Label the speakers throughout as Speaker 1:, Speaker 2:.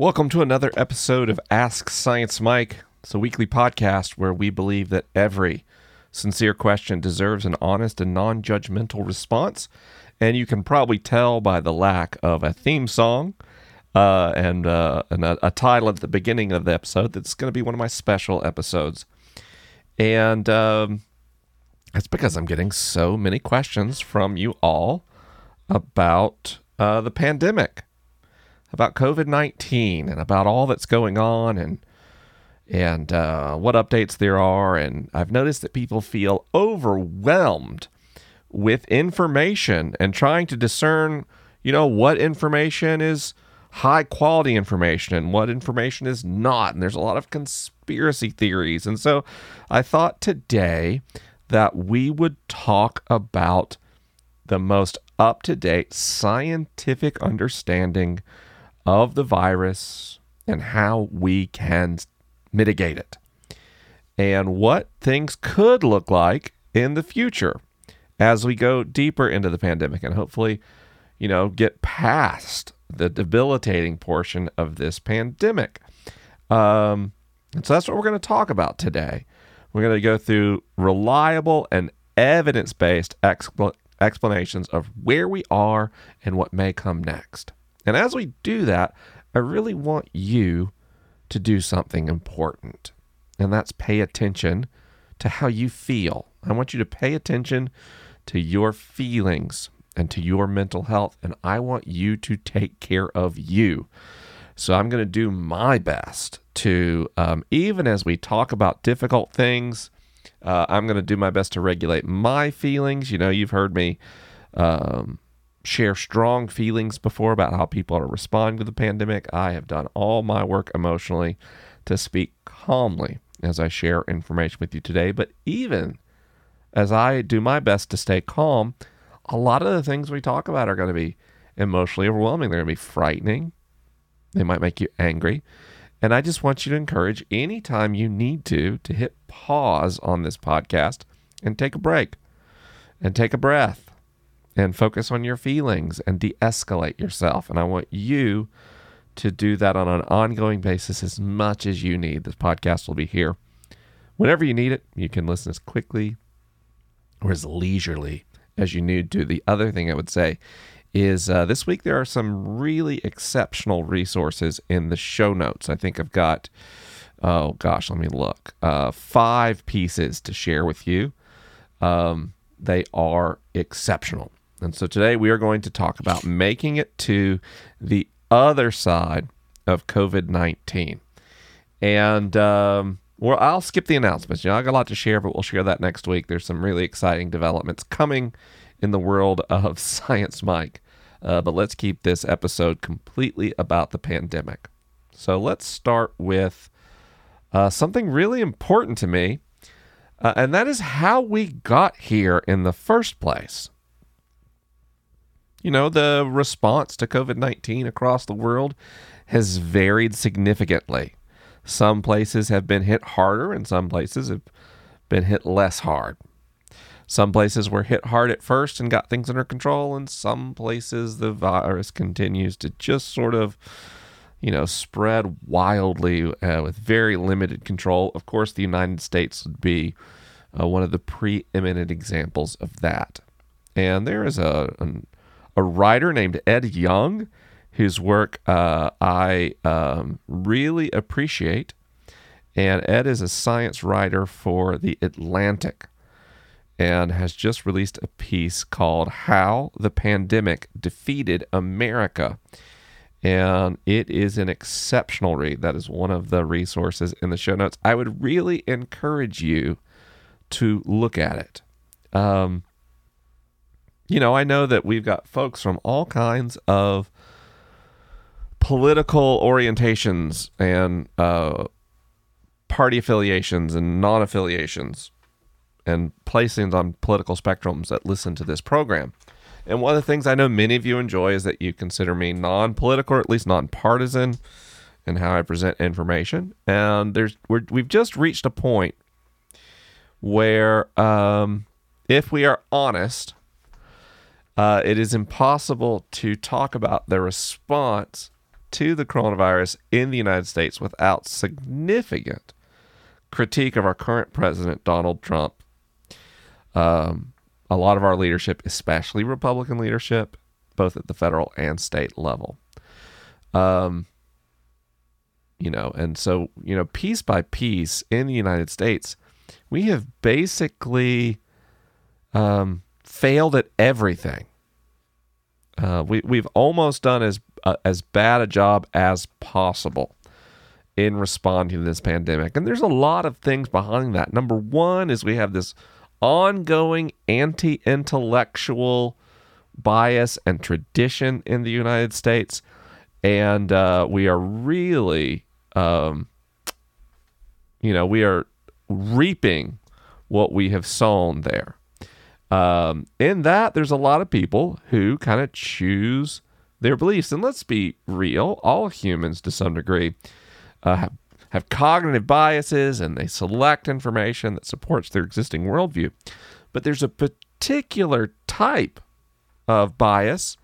Speaker 1: Welcome to another episode of Ask Science Mike. It's a weekly podcast where we believe that every sincere question deserves an honest and non judgmental response. And you can probably tell by the lack of a theme song uh, and, uh, and a, a, title at the beginning of the episode that's going to be one of my special episodes. And um, it's because I'm getting so many questions from you all about uh, the pandemic, about COVID 19, and about all that's going on and and uh, what updates there are. And I've noticed that people feel overwhelmed with information and trying to discern, you know, what information is high quality information and what information is not. And there's a lot of conspiracy theories. And so I thought today that we would talk about the most up to date scientific understanding of the virus and how we can mitigate it and what things could look like in the future as we go deeper into the pandemic and hopefully, you know, get past the debilitating portion of this pandemic. Um, and so that's what we're going to talk about today. We're going to go through reliable and evidence based expl- explanations of where we are and what may come next. And as we do that, I really want you to do something important, and that's pay attention to how you feel. I want you to pay attention to your feelings and to your mental health, and I want you to take care of you. So I'm going to do my best to, um, even as we talk about difficult things, uh, I'm going to do my best to regulate my feelings. You know, you've heard me um, share strong feelings before about how people are responding to the pandemic. I have done all my work emotionally to speak calmly as I share information with you today. But even as I do my best to stay calm, a lot of the things we talk about are going to be emotionally overwhelming. They're going to be frightening. They might make you angry. And I just want you to encourage anytime you need to to hit pause on this podcast and take a break and take a breath and focus on your feelings and de escalate yourself. And I want you to do that on an ongoing basis as much as you need. This podcast will be here whenever you need it. You can listen as quickly or as leisurely as you need to. The other thing I would say is uh, this week there are some really exceptional resources in the show notes. I think I've got, oh gosh, let me look, uh, five pieces to share with you. Um, they are exceptional. And so today we are going to talk about making it to the other side of COVID 19. And, um, well, I'll skip the announcements. You know, I got a lot to share, but we'll share that next week. There's some really exciting developments coming in the world of Science Mike. Uh, but let's keep this episode completely about the pandemic. So let's start with uh, something really important to me, uh, and that is how we got here in the first place you know, the response to COVID 19 across the world has varied significantly. Some places have been hit harder, and some places have been hit less hard. Some places were hit hard at first and got things under control, and some places the virus continues to just sort of, you know, spread wildly uh, with very limited control. Of course, the United States would be uh, one of the preeminent examples of that. And there is a, an a writer named Ed Yong, whose work uh, I um, really appreciate. And Ed is a science writer for The Atlantic and has just released a piece called How the Pandemic Defeated America. And it is an exceptional read. That is one of the resources in the show notes. I would really encourage you to look at it. Um, you know, I know that we've got folks from all kinds of political orientations and uh, party affiliations and non affiliations and placings on political spectrums that listen to this program. And one of the things I know many of you enjoy is that you consider me non political or at least non partisan in how I present information. And there's we have just reached a point where, um, if we are honest, uh, it is impossible to talk about the response to the coronavirus in the United States without significant critique of our current president, Donald Trump. Um, a lot of our leadership, especially Republican leadership, both at the federal and state level. Um, you know, and so, you know, piece by piece in the United States, we have basically um, failed at everything. Uh, we, we've almost done as uh, as bad a job as possible in responding to this pandemic. And there's a lot of things behind that. Number one is we have this ongoing anti intellectual bias and tradition in the United States. And uh, we are really, um, you know, we are reaping what we have sown there. Um, in that, there's a lot of people who kind of choose their beliefs. And let's be real, all humans to some degree uh, have, have cognitive biases and they select information that supports their existing worldview. But there's a particular type of bias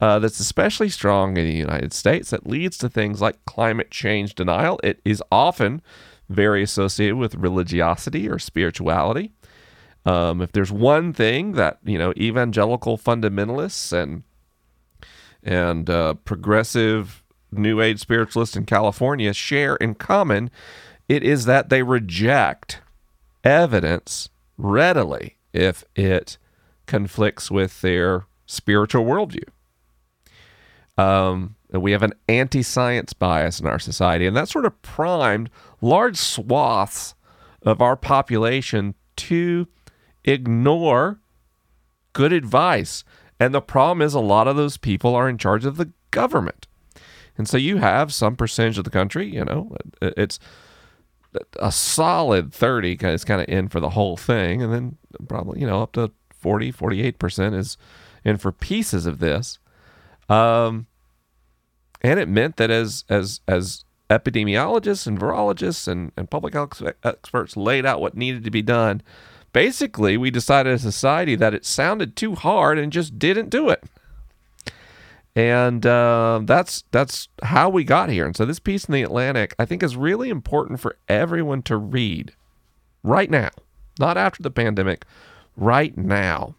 Speaker 1: uh, that's especially strong in the United States that leads to things like climate change denial. It is often very associated with religiosity or spirituality. Um, if there's one thing that you know evangelical fundamentalists and and uh, progressive New Age spiritualists in California share in common, it is that they reject evidence readily if it conflicts with their spiritual worldview. Um, we have an anti science bias in our society, and that sort of primed large swaths of our population to ignore good advice. And the problem is, a lot of those people are in charge of the government. And so you have some percentage of the country, you know, it's a solid 30 is kind of in for the whole thing. And then probably, you know, up to 40, 48% is in for pieces of this. Um, and it meant that as, as, as epidemiologists and virologists and, and public health experts laid out what needed to be done, basically we decided as a society that it sounded too hard and just didn't do it. And uh, that's that's how we got here. And so this piece in the Atlantic, I think, is really important for everyone to read right now, not after the pandemic, right now,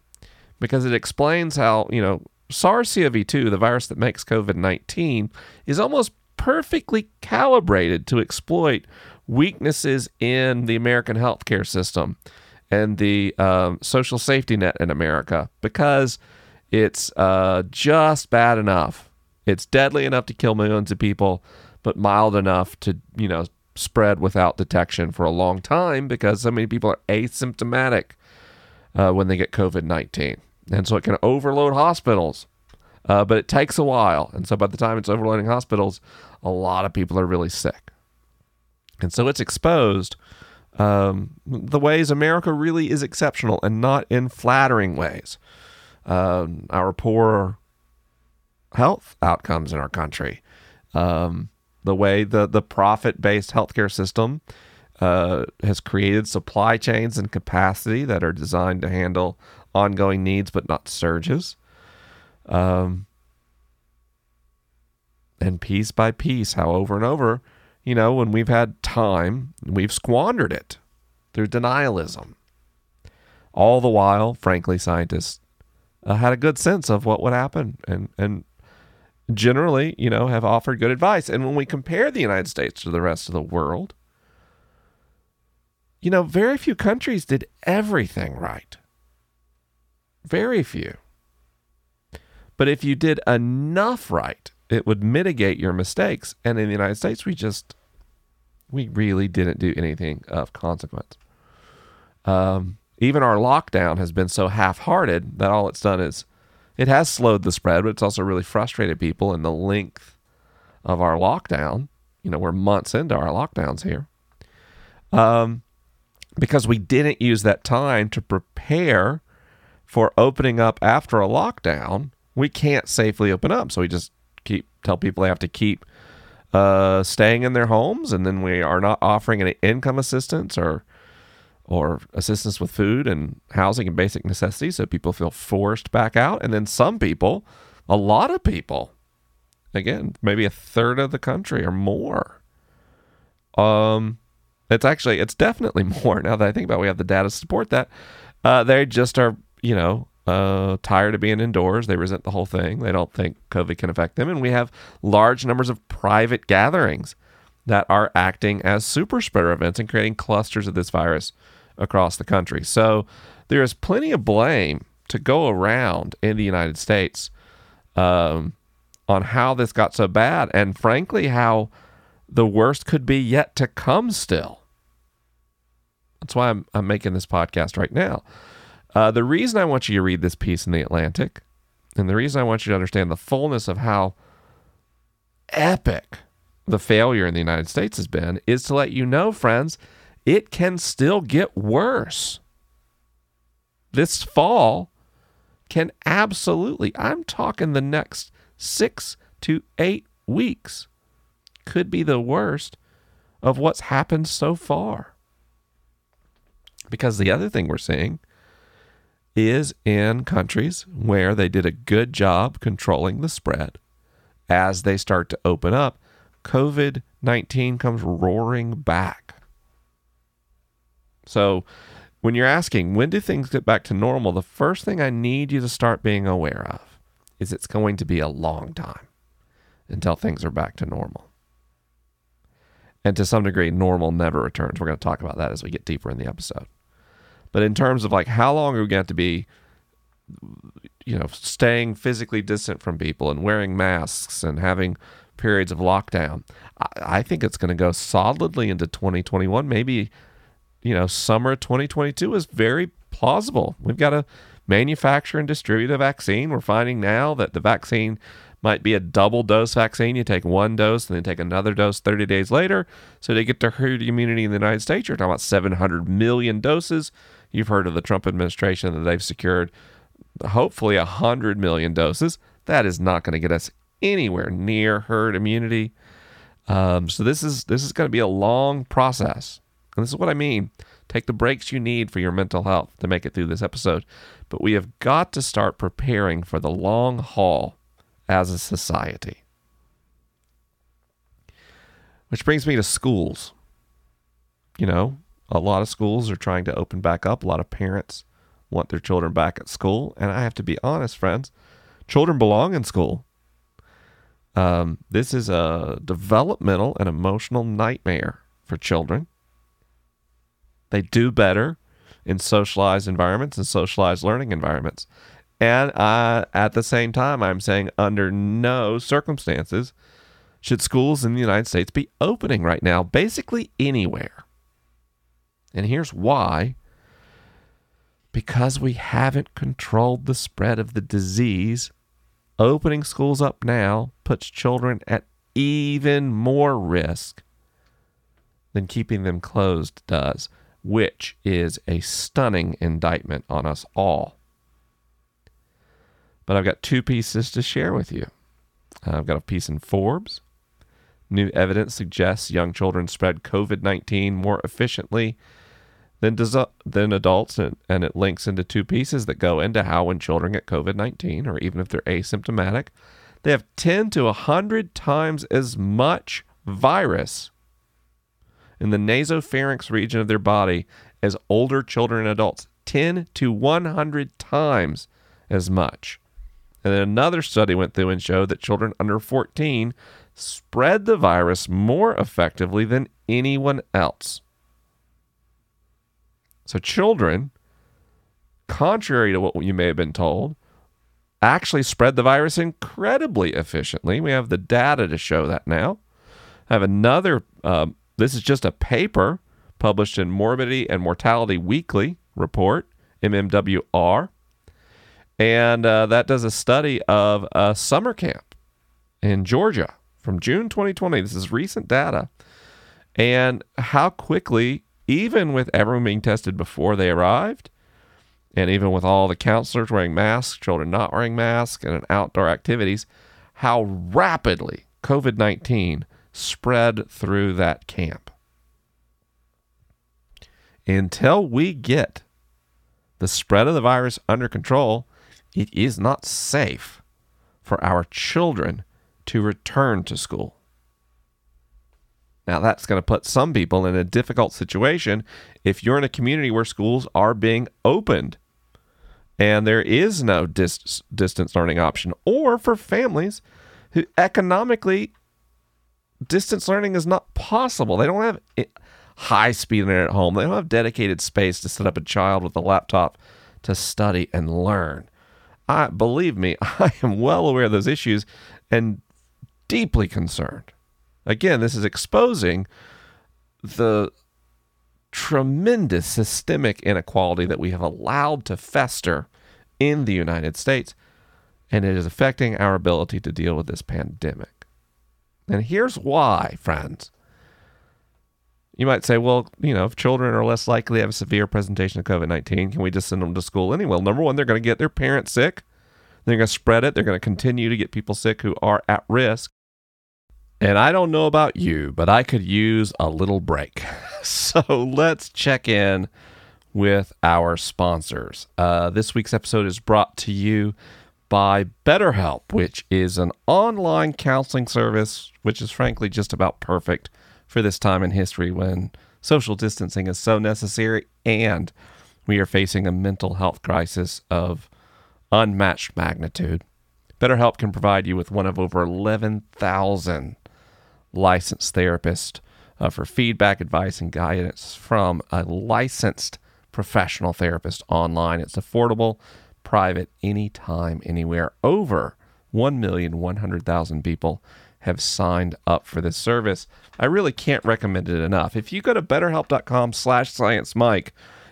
Speaker 1: because it explains how you know SARS-CoV-2, the virus that makes COVID-19, is almost perfectly calibrated to exploit weaknesses in the American healthcare system and the um, social safety net in America because it's uh, just bad enough. It's deadly enough to kill millions of people, but mild enough to, you know, spread without detection for a long time because so many people are asymptomatic uh, when they get COVID 19. And so it can overload hospitals, uh, but it takes a while. And so by the time it's overloading hospitals, a lot of people are really sick. And so it's exposed um, the ways America really is exceptional and not in flattering ways um, our poor health outcomes in our country. Um, the way the, the profit based healthcare system uh, has created supply chains and capacity that are designed to handle ongoing needs but not surges. Um, and piece by piece, how over and over, you know, when we've had time, we've squandered it through denialism. All the while, frankly, scientists uh, had a good sense of what would happen and and generally, you know, have offered good advice. And when we compare the United States to the rest of the world, you know, very few countries did everything right. Very few. But if you did enough right, it would mitigate your mistakes. And in the United States, we just, we really didn't do anything of consequence. Um, even our lockdown has been so half-hearted that all it's done is it has slowed the spread, but it's also really frustrated people in the length of our lockdown. You know, we're months into our lockdowns here. Um, because we didn't use that time to prepare for opening up after a lockdown, we can't safely open up. So we just keep tell people they have to keep uh, staying in their homes, and then we are not offering any income assistance or or assistance with food and housing and basic necessities so people feel forced back out and then some people a lot of people again, maybe a third of the country or more. Um, it's actually it's definitely more now that I think about. It, we have the data to support that. Uh, they just are, you know, uh, tired of being indoors. They resent the whole thing. They don't think COVID can affect them, and we have large numbers of private gatherings that are acting as super spreader events and creating clusters of this virus across the country. So there is plenty of blame to go around in the United States um, on how this got so bad, and frankly, how the worst could be yet to come still. That's why I'm, I'm making this podcast right now. Uh, the reason I want you to read this piece in The Atlantic, and the reason I want you to understand the fullness of how epic the failure in the United States has been, is to let you know, friends, it can still get worse. This fall can absolutely, I'm talking the next six to eight weeks, could be the worst of what's happened so far. Because the other thing we're seeing is in countries where they did a good job controlling the spread, as they start to open up, COVID 19 comes roaring back. So, when you're asking, when do things get back to normal? The first thing I need you to start being aware of is it's going to be a long time until things are back to normal. And to some degree, normal never returns. We're going to talk about that as we get deeper in the episode. But in terms of like how long are we going to be, you know, staying physically distant from people and wearing masks and having periods of lockdown, I, I think it's going to go solidly into 2021. Maybe, you know, summer 2022 is very plausible. We've got to manufacture and distribute a vaccine. We're finding now that the vaccine might be a double dose vaccine. You take one dose and then take another dose 30 days later. So they get to herd immunity in the United States. You're talking about 700 million doses. You've heard of the Trump administration that they've secured hopefully 100 million doses. That is not going to get us anywhere near herd immunity. Um, so this is this is going to be a long process. And this is what I mean. Take the breaks you need for your mental health to make it through this episode. But we have got to start preparing for the long haul as a society. Which brings me to schools. You know, a lot of schools are trying to open back up. A lot of parents want their children back at school. And I have to be honest, friends, children belong in school. Um, this is a developmental and emotional nightmare for children. They do better in socialized environments and socialized learning environments. And uh, at the same time, I'm saying under no circumstances should schools in the United States be opening right now, basically anywhere. And here's why because we haven't controlled the spread of the disease, opening schools up now puts children at even more risk than keeping them closed does, which is a stunning indictment on us all. But I've got two pieces to share with you. Uh, I've got a piece in Forbes. New evidence suggests young children spread COVID 19 more efficiently than, des- than adults, and, and it links into two pieces that go into how when children get COVID 19, or even if they're asymptomatic, they have 10 to 100 times as much virus in the nasopharynx region of their body as older children and adults. 10 to 100 times as much. And then another study went through and showed that children under 14 spread the virus more effectively than anyone else. So, children, contrary to what you may have been told, actually spread the virus incredibly efficiently. We have the data to show that now. I have another, um, this is just a paper published in Morbidity and Mortality Weekly report, MMWR. And uh, that does a study of a summer camp in Georgia from June 2020. This is recent data. And how quickly, even with everyone being tested before they arrived, and even with all the counselors wearing masks, children not wearing masks, and outdoor activities, how rapidly COVID 19 spread through that camp. Until we get the spread of the virus under control, it is not safe for our children to return to school. Now, that's going to put some people in a difficult situation if you're in a community where schools are being opened and there is no dis- distance learning option, or for families who economically distance learning is not possible. They don't have high speed internet at home, they don't have dedicated space to set up a child with a laptop to study and learn. I believe me, I am well aware of those issues and deeply concerned. Again, this is exposing the tremendous systemic inequality that we have allowed to fester in the United States, and it is affecting our ability to deal with this pandemic. And here's why, friends. You might say, well, you know, if children are less likely to have a severe presentation of COVID 19, can we just send them to school anyway? Well, number one, they're going to get their parents sick. They're going to spread it. They're going to continue to get people sick who are at risk. And I don't know about you, but I could use a little break. so let's check in with our sponsors. Uh, this week's episode is brought to you by BetterHelp, which is an online counseling service, which is frankly just about perfect for this time in history when social distancing is so necessary and we are facing a mental health crisis of unmatched magnitude. BetterHelp can provide you with one of over 11,000 licensed therapist uh, for feedback, advice, and guidance from a licensed professional therapist online. It's affordable, private, anytime, anywhere. Over 1,100,000 people have signed up for this service. I really can't recommend it enough. If you go to betterhelp.com slash sciencemike,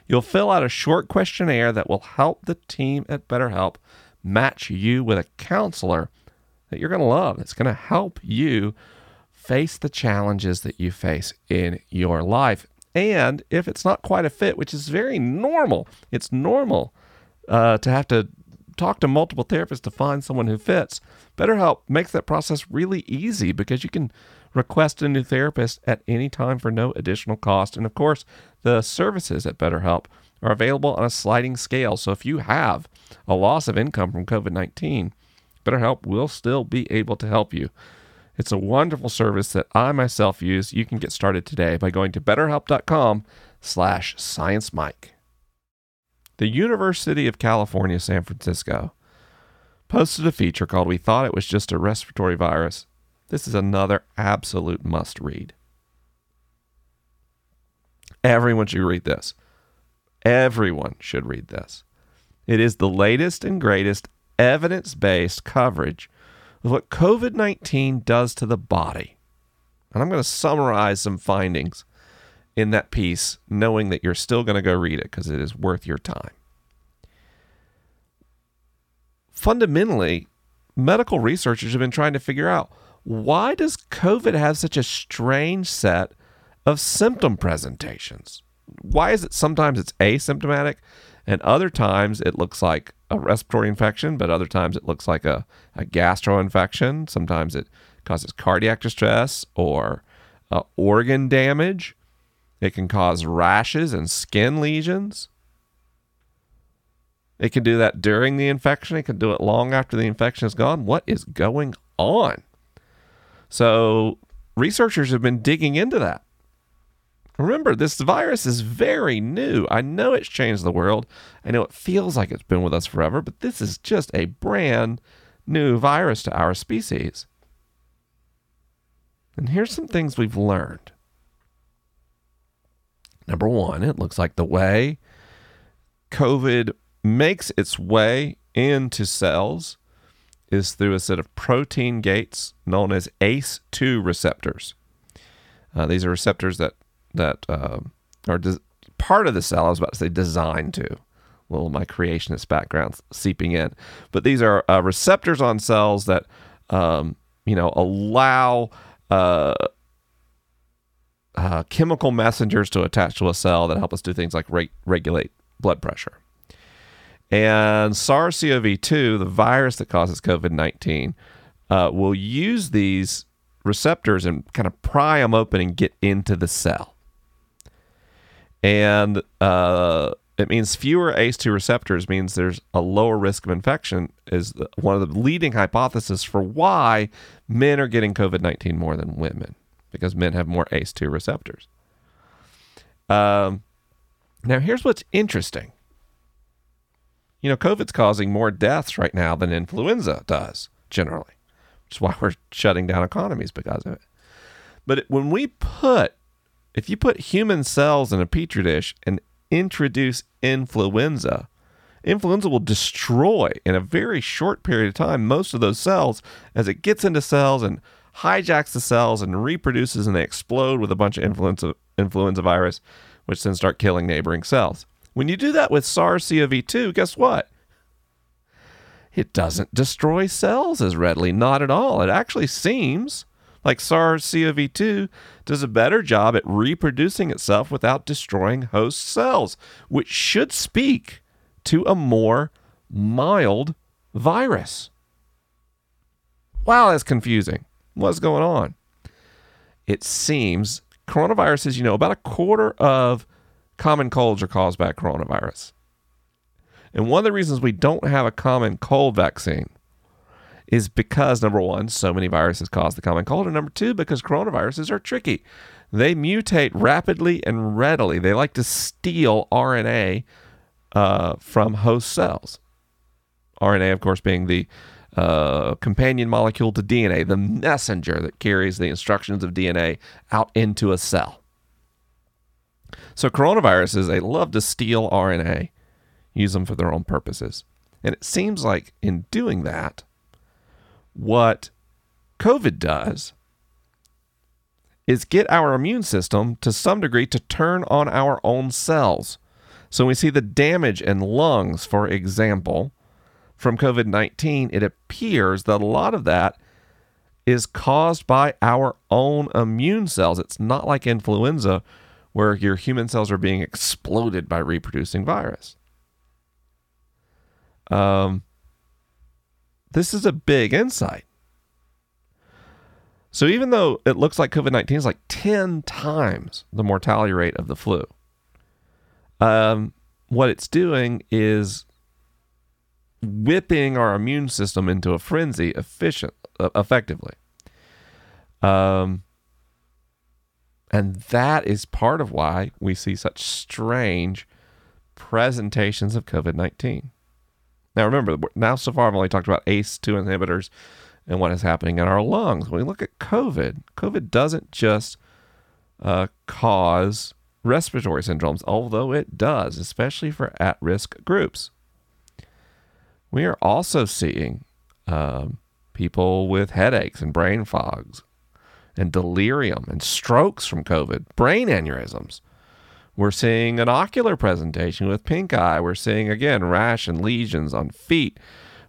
Speaker 1: you'll fill out a short questionnaire that will help the team at BetterHelp match you with a counselor that you're going to love. It's going to help you face the challenges that you face in your life. And if it's not quite a fit, which is very normal, it's normal uh, to have to talk to multiple therapists to find someone who fits. BetterHelp makes that process really easy because you can request a new therapist at any time for no additional cost. And of course, the services at BetterHelp are available on a sliding scale. So if you have a loss of income from COVID 19, BetterHelp will still be able to help you. It's a wonderful service that I myself use. You can get started today by going to betterhelp.com slash sciencemike. The University of California, San Francisco posted a feature called We Thought It Was Just a Respiratory Virus. This is another absolute must read. Everyone should read this. Everyone should read this. It is the latest and greatest evidence based coverage what COVID 19 does to the body. And I'm going to summarize some findings in that piece, knowing that you're still going to go read it because it is worth your time. Fundamentally, medical researchers have been trying to figure out why does COVID have such a strange set of symptom presentations? Why is it sometimes it's asymptomatic and other times it looks like a respiratory infection, but other times it looks like a, a gastro infection. Sometimes it causes cardiac distress or uh, organ damage. It can cause rashes and skin lesions. It can do that during the infection. It can do it long after the infection is gone. What is going on? So, researchers have been digging into that. Remember, this virus is very new. I know it's changed the world. I know it feels like it's been with us forever, but this is just a brand new virus to our species. And here's some things we've learned. Number one, it looks like the way COVID makes its way into cells is through a set of protein gates known as ACE2 receptors. Uh, these are receptors that that uh, are des- part of the cell. I was about to say designed to. Little my creationist background seeping in, but these are uh, receptors on cells that um, you know allow uh, uh, chemical messengers to attach to a cell that help us do things like re- regulate blood pressure. And SARS CoV 2, the virus that causes COVID 19, uh, will use these receptors and kind of pry them open and get into the cell. And uh, it means fewer ACE2 receptors means there's a lower risk of infection is one of the leading hypotheses for why men are getting COVID-19 more than women because men have more ACE2 receptors. Um, now here's what's interesting. You know, COVID's causing more deaths right now than influenza does generally, which is why we're shutting down economies because of it. But when we put, if you put human cells in a petri dish and introduce influenza, influenza will destroy in a very short period of time most of those cells as it gets into cells and hijacks the cells and reproduces and they explode with a bunch of influenza influenza virus which then start killing neighboring cells. When you do that with SARS-CoV-2, guess what? It doesn't destroy cells as readily, not at all. It actually seems like SARS CoV 2 does a better job at reproducing itself without destroying host cells, which should speak to a more mild virus. Wow, that's confusing. What's going on? It seems coronaviruses, you know, about a quarter of common colds are caused by coronavirus. And one of the reasons we don't have a common cold vaccine is because number one, so many viruses cause the common cold, and number two, because coronaviruses are tricky. They mutate rapidly and readily. They like to steal RNA uh, from host cells. RNA, of course, being the uh, companion molecule to DNA, the messenger that carries the instructions of DNA out into a cell. So, coronaviruses, they love to steal RNA, use them for their own purposes. And it seems like in doing that, what COVID does is get our immune system to some degree to turn on our own cells. So we see the damage in lungs, for example, from COVID 19. It appears that a lot of that is caused by our own immune cells. It's not like influenza where your human cells are being exploded by reproducing virus. Um, this is a big insight. So even though it looks like COVID 19 is like 10 times the mortality rate of the flu, um, what it's doing is whipping our immune system into a frenzy efficient, uh, effectively. Um, and that is part of why we see such strange presentations of COVID 19. Now, remember, now so far I've only talked about ACE2 inhibitors and what is happening in our lungs. When we look at COVID, COVID doesn't just uh, cause respiratory syndromes, although it does, especially for at risk groups. We are also seeing um, people with headaches and brain fogs and delirium and strokes from COVID, brain aneurysms. We're seeing an ocular presentation with pink eye. We're seeing, again, rash and lesions on feet.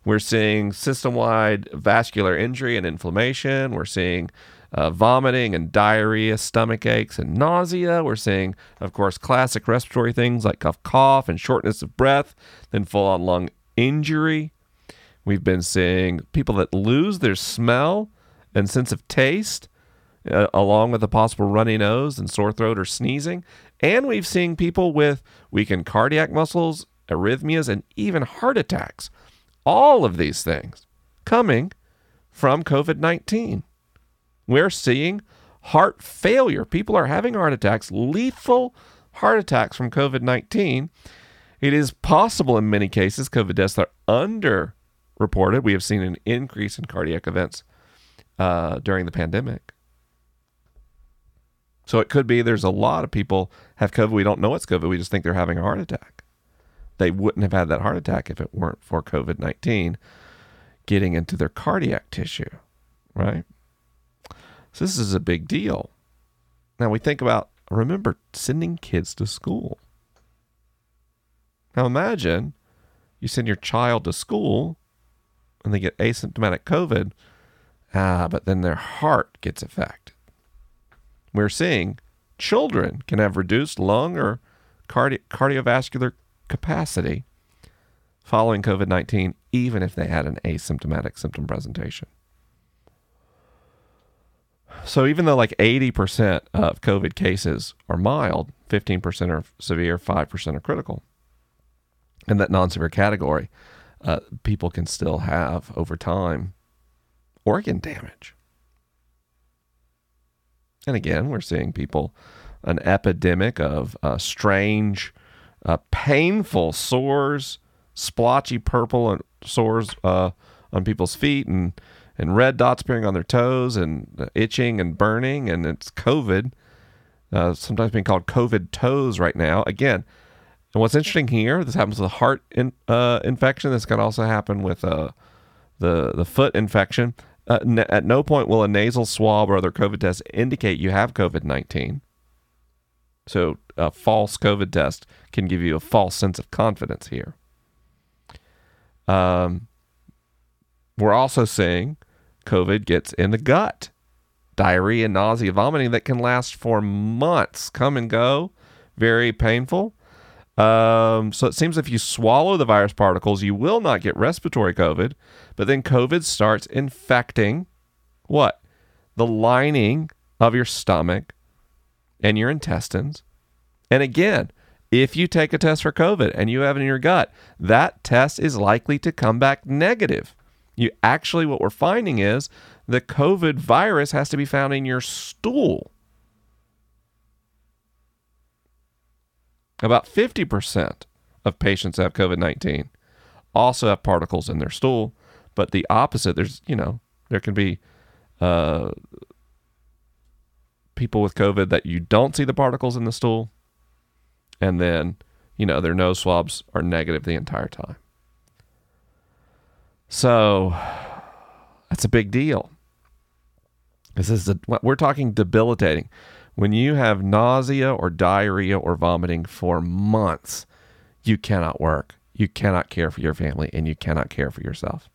Speaker 1: We're seeing system wide vascular injury and inflammation. We're seeing uh, vomiting and diarrhea, stomach aches and nausea. We're seeing, of course, classic respiratory things like cough, cough, and shortness of breath, then full on lung injury. We've been seeing people that lose their smell and sense of taste, uh, along with a possible runny nose and sore throat or sneezing. And we've seen people with weakened cardiac muscles, arrhythmias, and even heart attacks. All of these things coming from COVID 19. We're seeing heart failure. People are having heart attacks, lethal heart attacks from COVID 19. It is possible in many cases COVID deaths are underreported. We have seen an increase in cardiac events uh, during the pandemic. So it could be there's a lot of people have COVID. We don't know it's COVID. We just think they're having a heart attack. They wouldn't have had that heart attack if it weren't for COVID 19 getting into their cardiac tissue, right? So this is a big deal. Now we think about, remember, sending kids to school. Now imagine you send your child to school and they get asymptomatic COVID, ah, but then their heart gets affected we're seeing children can have reduced lung or cardi- cardiovascular capacity following COVID 19, even if they had an asymptomatic symptom presentation. So, even though like 80% of COVID cases are mild, 15% are severe, 5% are critical, in that non severe category, uh, people can still have over time organ damage. And again, we're seeing people, an epidemic of uh, strange, uh, painful sores, splotchy purple sores uh, on people's feet, and and red dots appearing on their toes, and uh, itching and burning, and it's COVID. Uh, sometimes being called COVID toes right now. Again, and what's interesting here, this happens with a heart in, uh, infection. This can also happen with the the foot infection. Uh, n- at no point will a nasal swab or other COVID test indicate you have COVID nineteen. So a false COVID test can give you a false sense of confidence here. Um, we're also seeing COVID gets in the gut, diarrhea, nausea, vomiting that can last for months, come and go, very painful. Um, so it seems if you swallow the virus particles, you will not get respiratory COVID, but then COVID starts infecting what? The lining of your stomach and your intestines. And again, if you take a test for COVID and you have it in your gut, that test is likely to come back negative. You actually, what we're finding is the COVID virus has to be found in your stool. About 50% of patients that have COVID 19 also have particles in their stool, but the opposite, there's, you know, there can be uh, people with COVID that you don't see the particles in the stool, and then, you know, their nose swabs are negative the entire time. So that's a big deal. This is a, we're talking debilitating. When you have nausea or diarrhea or vomiting for months, you cannot work. You cannot care for your family and you cannot care for yourself.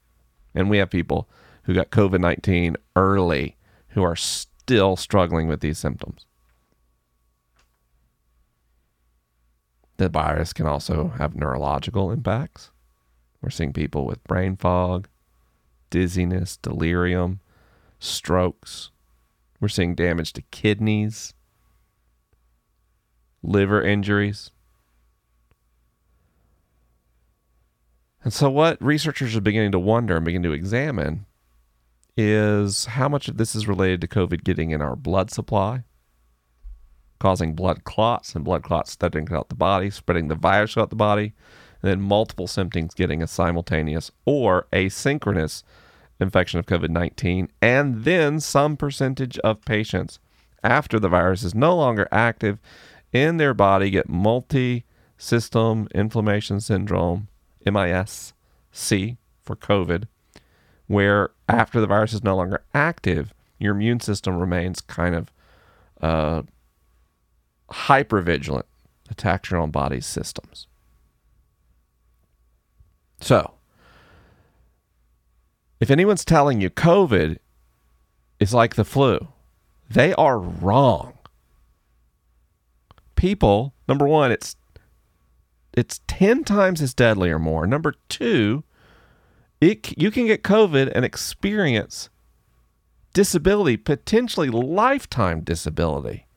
Speaker 1: And we have people who got COVID 19 early who are still struggling with these symptoms. The virus can also have neurological impacts. We're seeing people with brain fog, dizziness, delirium, strokes, we're seeing damage to kidneys, liver injuries. And so, what researchers are beginning to wonder and begin to examine is how much of this is related to COVID getting in our blood supply, causing blood clots, and blood clots spreading out the body, spreading the virus throughout the body, and then multiple symptoms getting a simultaneous or asynchronous infection of COVID 19, and then some percentage of patients after the virus is no longer active in their body get multi system inflammation syndrome, MIS C for COVID, where after the virus is no longer active, your immune system remains kind of uh, hyper vigilant, attacks your own body's systems. So, if anyone's telling you COVID is like the flu, they are wrong. People, number one, it's it's 10 times as deadly or more. Number 2, it you can get COVID and experience disability, potentially lifetime disability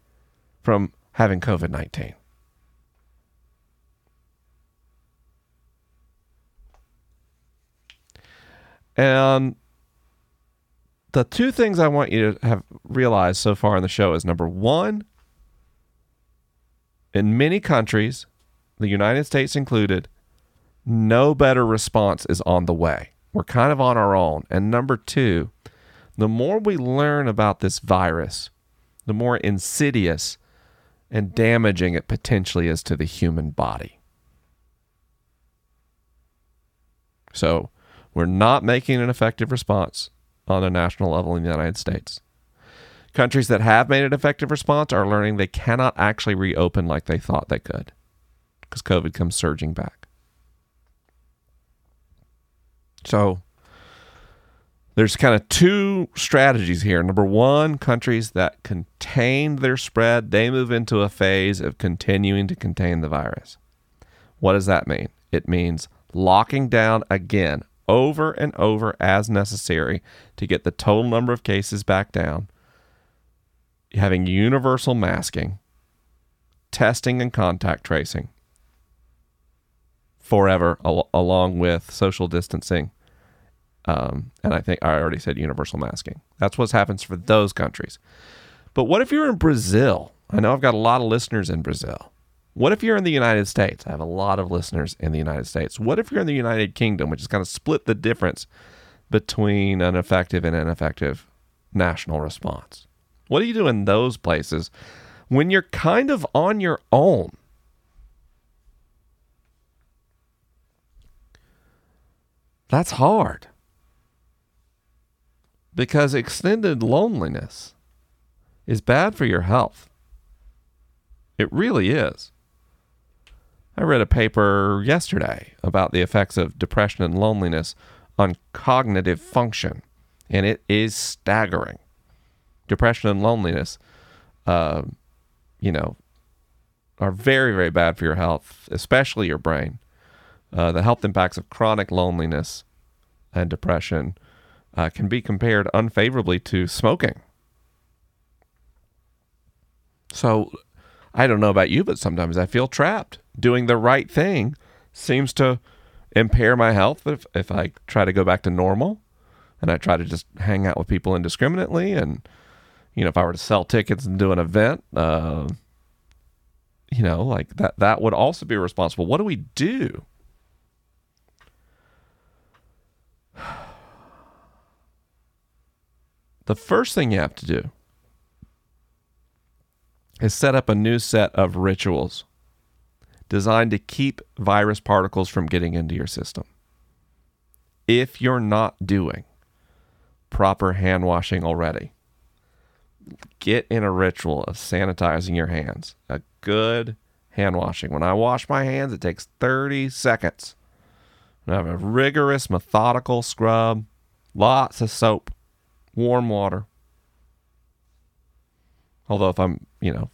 Speaker 1: from having COVID-19. And the two things I want you to have realized so far in the show is number one, in many countries, the United States included, no better response is on the way. We're kind of on our own. And number two, the more we learn about this virus, the more insidious and damaging it potentially is to the human body. So, we're not making an effective response on a national level in the United States. Countries that have made an effective response are learning they cannot actually reopen like they thought they could because COVID comes surging back. So there's kind of two strategies here. Number one, countries that contain their spread, they move into a phase of continuing to contain the virus. What does that mean? It means locking down again over and over as necessary to get the total number of cases back down, having universal masking, testing and contact tracing, forever, al- along with social distancing. Um, and I think I already said universal masking. That's what happens for those countries. But what if you're in Brazil? I know I've got a lot of listeners in Brazil. What if you're in the United States? I have a lot of listeners in the United States. What if you're in the United Kingdom, which is kind of split the difference between an effective and ineffective national response? What do you do in those places when you're kind of on your own? That's hard because extended loneliness is bad for your health. It really is. I read a paper yesterday about the effects of depression and loneliness on cognitive function, and it is staggering. Depression and loneliness, uh, you know, are very, very bad for your health, especially your brain. Uh, the health impacts of chronic loneliness and depression uh, can be compared unfavorably to smoking. So I don't know about you, but sometimes I feel trapped. Doing the right thing seems to impair my health if, if I try to go back to normal and I try to just hang out with people indiscriminately. And, you know, if I were to sell tickets and do an event, uh, you know, like that, that would also be responsible. What do we do? The first thing you have to do is set up a new set of rituals designed to keep virus particles from getting into your system. If you're not doing proper hand washing already, get in a ritual of sanitizing your hands. A good hand washing. When I wash my hands, it takes 30 seconds. I have a rigorous, methodical scrub, lots of soap, warm water. Although if I'm, you know,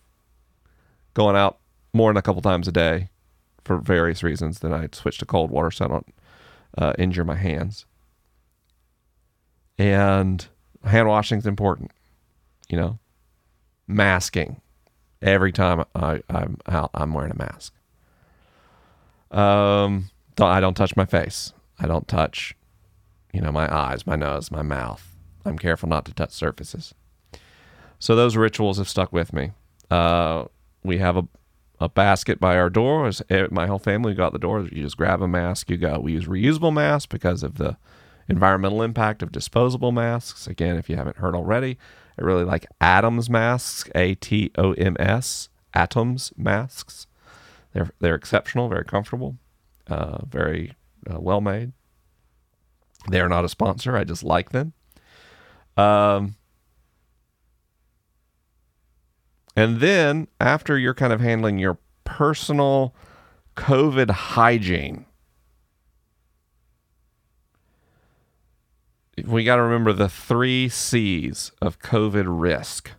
Speaker 1: going out more than a couple times a day for various reasons, then I'd switch to cold water so I don't uh, injure my hands. And hand washing is important, you know. Masking every time I, I'm out, I'm wearing a mask. Um, I don't touch my face. I don't touch, you know, my eyes, my nose, my mouth. I'm careful not to touch surfaces. So those rituals have stuck with me. Uh, we have a, a basket by our door. My whole family got the door. You just grab a mask. You go. We use reusable masks because of the environmental impact of disposable masks. Again, if you haven't heard already, I really like Atoms masks. A T O M S. Atoms masks. They're they're exceptional, very comfortable, uh, very uh, well made. They are not a sponsor. I just like them. Um, and then after you're kind of handling your personal COVID hygiene, we got to remember the three C's of COVID risk.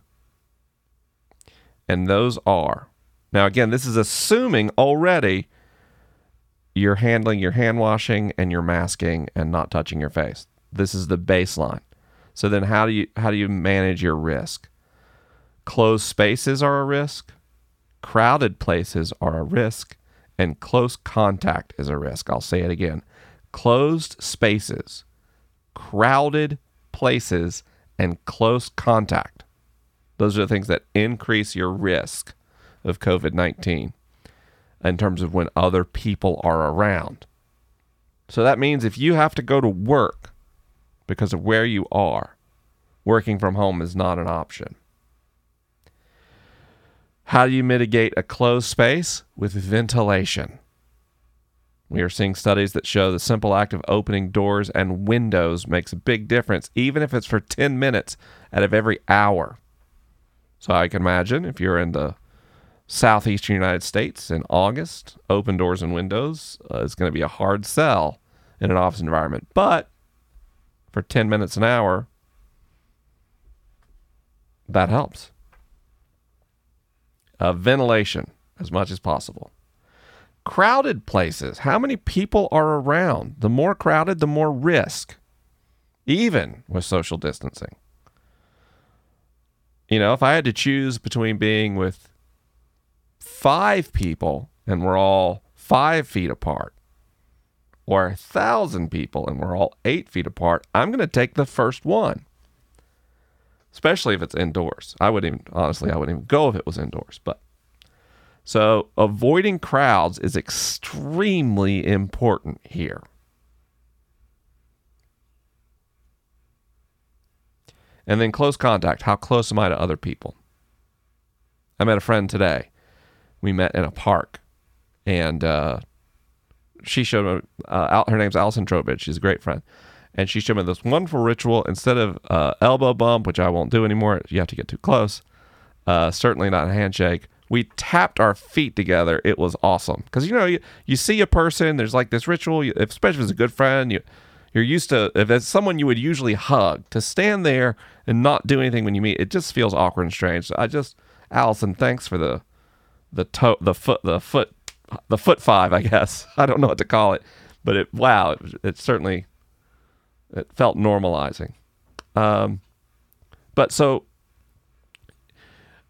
Speaker 1: And those are now, again, this is assuming already you're handling your hand washing and your masking and not touching your face. This is the baseline. So then how do you how do you manage your risk? Closed spaces are a risk, crowded places are a risk, and close contact is a risk. I'll say it again. Closed spaces, crowded places, and close contact. Those are the things that increase your risk of COVID 19 in terms of when other people are around. So that means if you have to go to work because of where you are, working from home is not an option. How do you mitigate a closed space? With ventilation. We are seeing studies that show the simple act of opening doors and windows makes a big difference, even if it's for 10 minutes out of every hour. So I can imagine if you're in the southeastern United States in August, open doors and windows uh, is going to be a hard sell in an office environment. But for 10 minutes an hour, that helps. Uh, ventilation as much as possible. Crowded places. How many people are around? The more crowded, the more risk, even with social distancing. You know, if I had to choose between being with five people and we're all five feet apart or a thousand people and we're all eight feet apart, I'm going to take the first one. Especially if it's indoors. I wouldn't even, honestly, I wouldn't even go if it was indoors. But so avoiding crowds is extremely important here. And then close contact. How close am I to other people? I met a friend today. We met in a park, and uh, she showed me. Uh, her name's Allison Trowbridge. She's a great friend, and she showed me this wonderful ritual. Instead of uh, elbow bump, which I won't do anymore, you have to get too close. Uh, certainly not a handshake. We tapped our feet together. It was awesome because you know you, you see a person. There's like this ritual. You, especially if it's a good friend, you you're used to if it's someone you would usually hug to stand there and not do anything when you meet. It just feels awkward and strange. So I just Allison, thanks for the the toe the foot the foot the foot five, I guess. I don't know what to call it, but it wow, it, it certainly it felt normalizing. Um, but so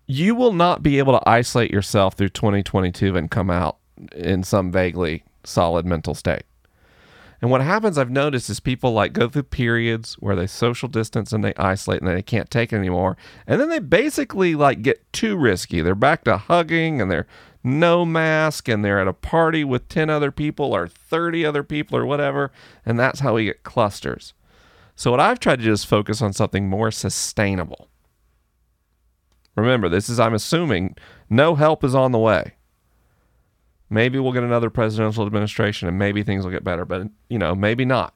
Speaker 1: you will not be able to isolate yourself through 2022 and come out in some vaguely solid mental state. And what happens, I've noticed, is people like go through periods where they social distance and they isolate and they can't take it anymore. And then they basically like get too risky. They're back to hugging and they're no mask and they're at a party with 10 other people or 30 other people or whatever. And that's how we get clusters. So, what I've tried to do is focus on something more sustainable. Remember, this is, I'm assuming, no help is on the way. Maybe we'll get another presidential administration and maybe things will get better, but you know, maybe not.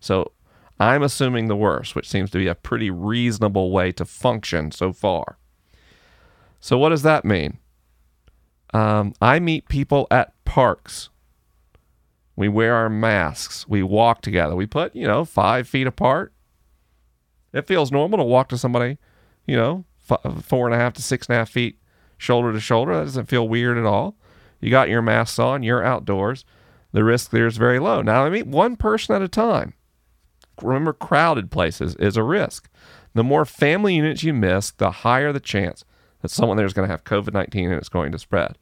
Speaker 1: So I'm assuming the worst, which seems to be a pretty reasonable way to function so far. So what does that mean? Um, I meet people at parks. We wear our masks. We walk together. We put, you know, five feet apart. It feels normal to walk to somebody, you know, four and a half to six and a half feet shoulder to shoulder. That doesn't feel weird at all. You got your masks on, you're outdoors. The risk there is very low. Now, I mean, one person at a time. Remember, crowded places is a risk. The more family units you miss, the higher the chance that someone there is going to have COVID 19 and it's going to spread.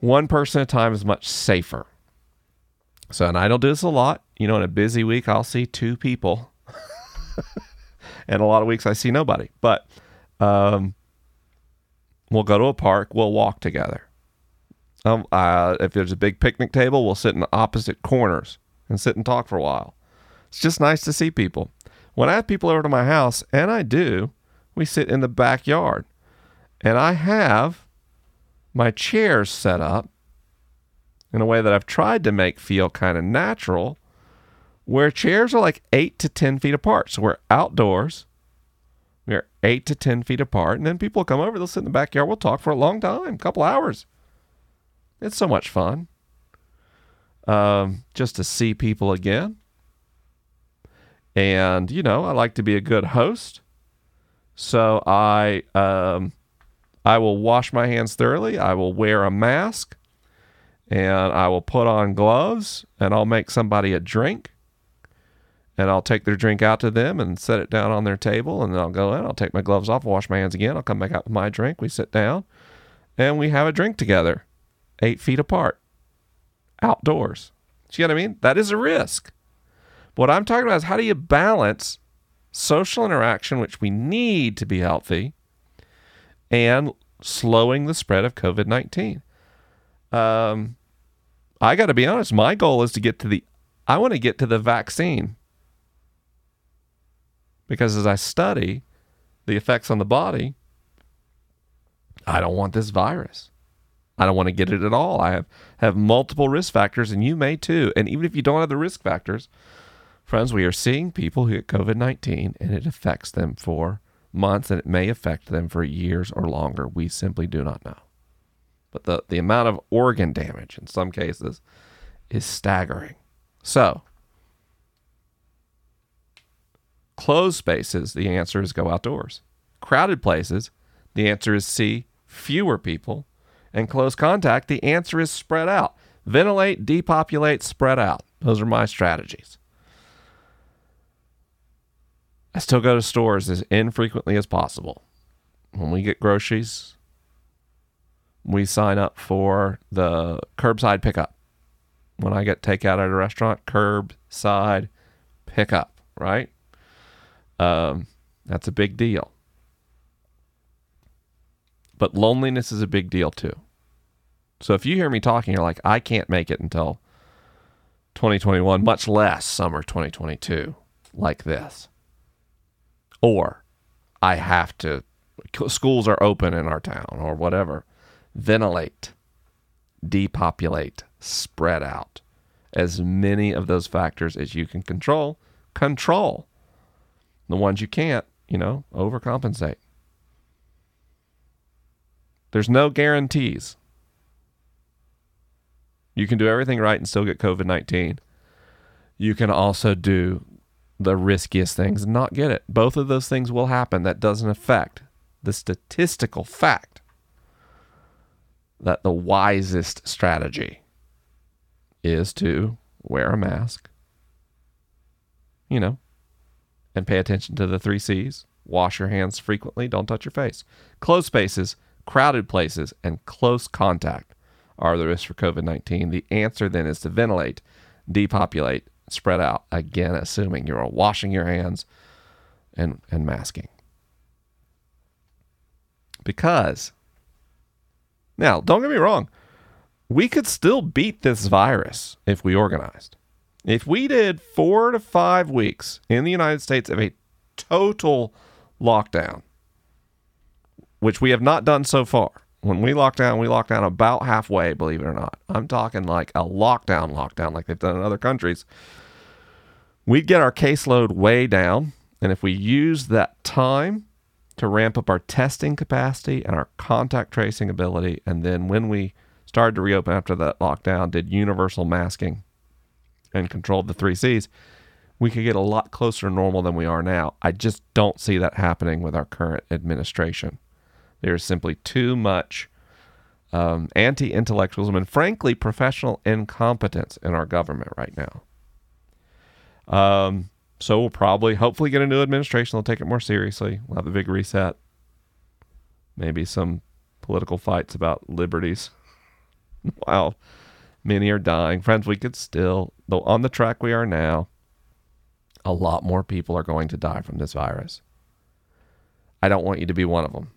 Speaker 1: One person at a time is much safer. So, and I don't do this a lot. You know, in a busy week, I'll see two people. and a lot of weeks, I see nobody. But um, we'll go to a park, we'll walk together. Um, uh, if there's a big picnic table, we'll sit in opposite corners and sit and talk for a while. It's just nice to see people. When I have people over to my house, and I do, we sit in the backyard. And I have my chairs set up in a way that I've tried to make feel kind of natural, where chairs are like eight to 10 feet apart. So we're outdoors. We're eight to 10 feet apart. And then people come over, they'll sit in the backyard. We'll talk for a long time, a couple hours. It's so much fun um, just to see people again. And, you know, I like to be a good host. So I um, I will wash my hands thoroughly. I will wear a mask and I will put on gloves and I'll make somebody a drink and I'll take their drink out to them and set it down on their table and then I'll go in, I'll take my gloves off, wash my hands again, I'll come back out with my drink, we sit down and we have a drink together eight feet apart outdoors. See what I mean? That is a risk. What I'm talking about is how do you balance social interaction, which we need to be healthy, and slowing the spread of COVID 19? Um, I got to be honest, my goal is to get to the, I want to get to the vaccine. Because as I study the effects on the body, I don't want this virus. I don't want to get it at all. I have, have multiple risk factors, and you may too. And even if you don't have the risk factors, friends, we are seeing people who get COVID 19 and it affects them for months and it may affect them for years or longer. We simply do not know. But the, the amount of organ damage in some cases is staggering. So, closed spaces, the answer is go outdoors. Crowded places, the answer is see fewer people and close contact, the answer is spread out. Ventilate, depopulate, spread out. Those are my strategies. I still go to stores as infrequently as possible. When we get groceries, we sign up for the curbside pickup. when I get takeout at a restaurant, curbside pickup, right? Um, that's a big deal. But loneliness is a big deal too. So if you hear me talking, you're like, I can't make it until 2021, much less summer 2022, like this. Or I have to, schools are open in our town or whatever. Ventilate, depopulate, spread out as many of those factors as you can control. Control. The ones you can't, you know, overcompensate. There's no guarantees. You can do everything right and still get COVID 19. You can also do the riskiest things and not get it. Both of those things will happen. That doesn't affect the statistical fact that the wisest strategy is to wear a mask, you know, and pay attention to the three C's. Wash your hands frequently, don't touch your face. Closed spaces, crowded places, and close contact are the risks for COVID 19. The answer then is to ventilate, depopulate, spread out, again, assuming you're washing your hands and, and masking. Because, now, don't get me wrong, we could still beat this virus if we organized. If we did four to five weeks in the United States of a total lockdown, which we have not done so far, when we lock down, we lock down about halfway, believe it or not. I'm talking like a lockdown, lockdown, like they've done in other countries. We'd get our caseload way down. And if we use that time to ramp up our testing capacity and our contact tracing ability, and then when we started to reopen after that lockdown, did universal masking and controlled the three C's, we could get a lot closer to normal than we are now. I just don't see that happening with our current administration. There's simply too much um, anti intellectualism and, frankly, professional incompetence in our government right now. Um, so we'll probably, hopefully, get a new administration. They'll take it more seriously. We'll have a big reset. Maybe some political fights about liberties. wow. Many are dying. Friends, we could still, though on the track we are now, a lot more people are going to die from this virus. I don't want you to be one of them.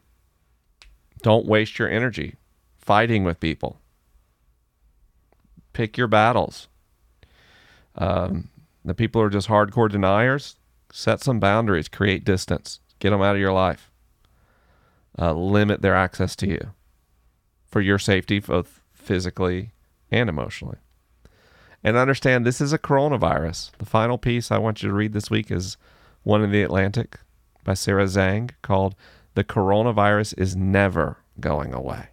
Speaker 1: Don't waste your energy fighting with people. Pick your battles. Um, the people who are just hardcore deniers, set some boundaries, create distance, get them out of your life, uh, limit their access to you for your safety, both physically and emotionally. And understand this is a coronavirus. The final piece I want you to read this week is one in the Atlantic by Sarah Zhang called the coronavirus is never going away.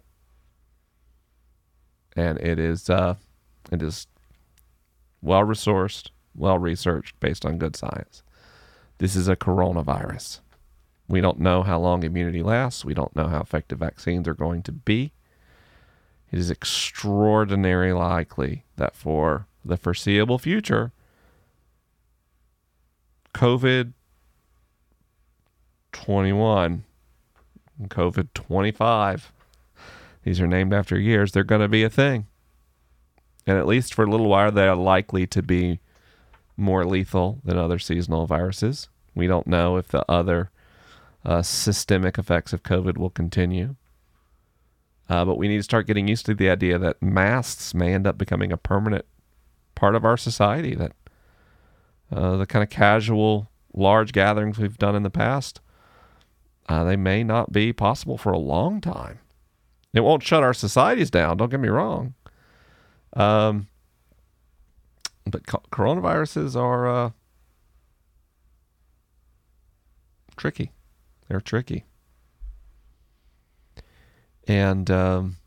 Speaker 1: And it is uh, it is well resourced, well researched, based on good science. This is a coronavirus. We don't know how long immunity lasts. We don't know how effective vaccines are going to be. It is extraordinarily likely that for the foreseeable future, COVID 21 COVID 25, these are named after years, they're going to be a thing. And at least for a little while, they are likely to be more lethal than other seasonal viruses. We don't know if the other uh, systemic effects of COVID will continue. Uh, but we need to start getting used to the idea that masks may end up becoming a permanent part of our society. That uh, the kind of casual, large gatherings we've done in the past uh, they may not be possible for a long time. It won't shut our societies down. Don't get me wrong. Um, but co- coronaviruses are uh, tricky. They're tricky. And um,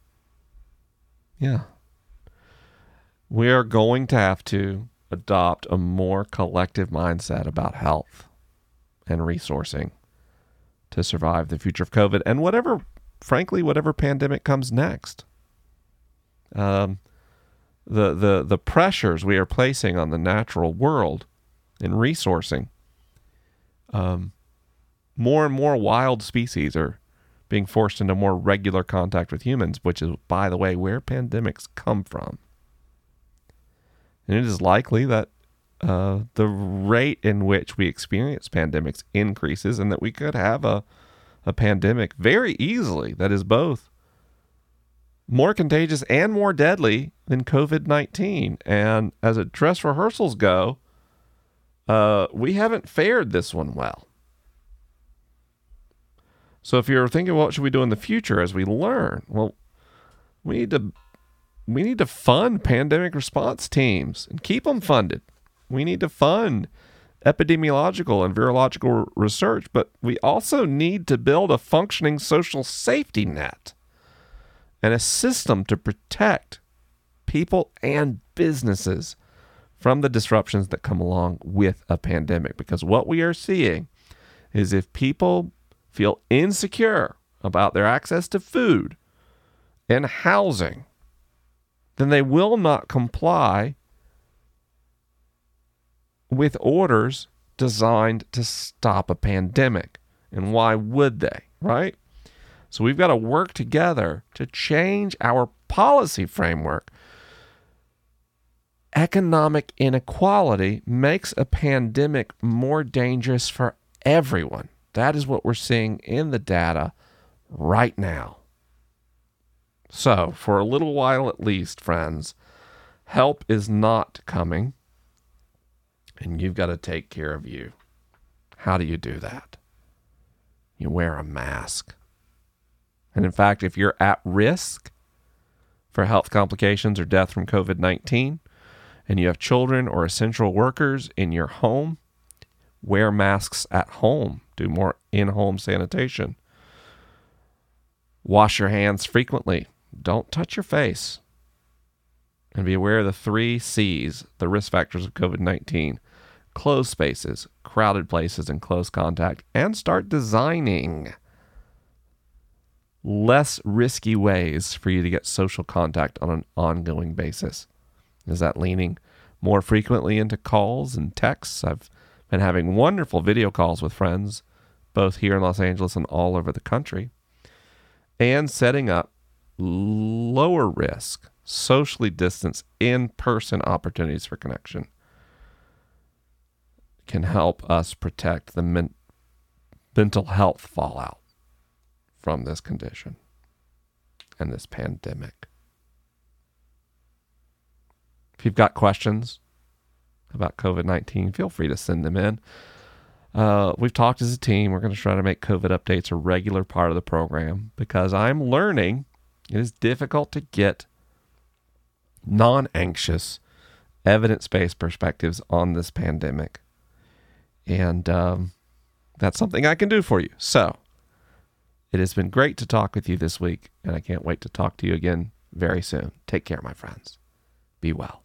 Speaker 1: yeah, we are going to have to adopt a more collective mindset about health and resourcing to survive the future of COVID and whatever, frankly, whatever pandemic comes next. Um, the the the pressures we are placing on the natural world in resourcing. Um, more and more wild species are being forced into more regular contact with humans, which is, by the way, where pandemics come from. And it is likely that uh, the rate in which we experience pandemics increases and that we could have a, a pandemic very easily that is both more contagious and more deadly than COVID 19. And as a dress rehearsals go, uh, we haven't fared this one well. So if you're thinking, what should we do in the future as we learn? Well, we need to we need to fund pandemic response teams and keep them funded. We need to fund epidemiological and virological research, but we also need to build a functioning social safety net and a system to protect people and businesses from the disruptions that come along with a pandemic. Because what we are seeing is if people feel insecure about their access to food and housing, then they will not comply with orders designed to stop a pandemic. And why would they, right? So we've got to work together to change our policy framework. Economic inequality makes a pandemic more dangerous for everyone. That is what we're seeing in the data right now. So, for a little while at least, friends, help is not coming, and you've got to take care of you. How do you do that? You wear a mask. And in fact, if you're at risk for health complications or death from COVID 19, and you have children or essential workers in your home, wear masks at home. Do more in home sanitation. Wash your hands frequently. Don't touch your face. And be aware of the three C's, the risk factors of COVID 19 closed spaces, crowded places, and close contact, and start designing less risky ways for you to get social contact on an ongoing basis. Is that leaning more frequently into calls and texts? I've been having wonderful video calls with friends, both here in Los Angeles and all over the country, and setting up lower risk, socially distanced, in person opportunities for connection can help us protect the men- mental health fallout from this condition and this pandemic. If you've got questions about COVID 19, feel free to send them in. Uh, we've talked as a team. We're going to try to make COVID updates a regular part of the program because I'm learning it is difficult to get non anxious, evidence based perspectives on this pandemic. And um, that's something I can do for you. So it has been great to talk with you this week, and I can't wait to talk to you again very soon. Take care, my friends. Be well.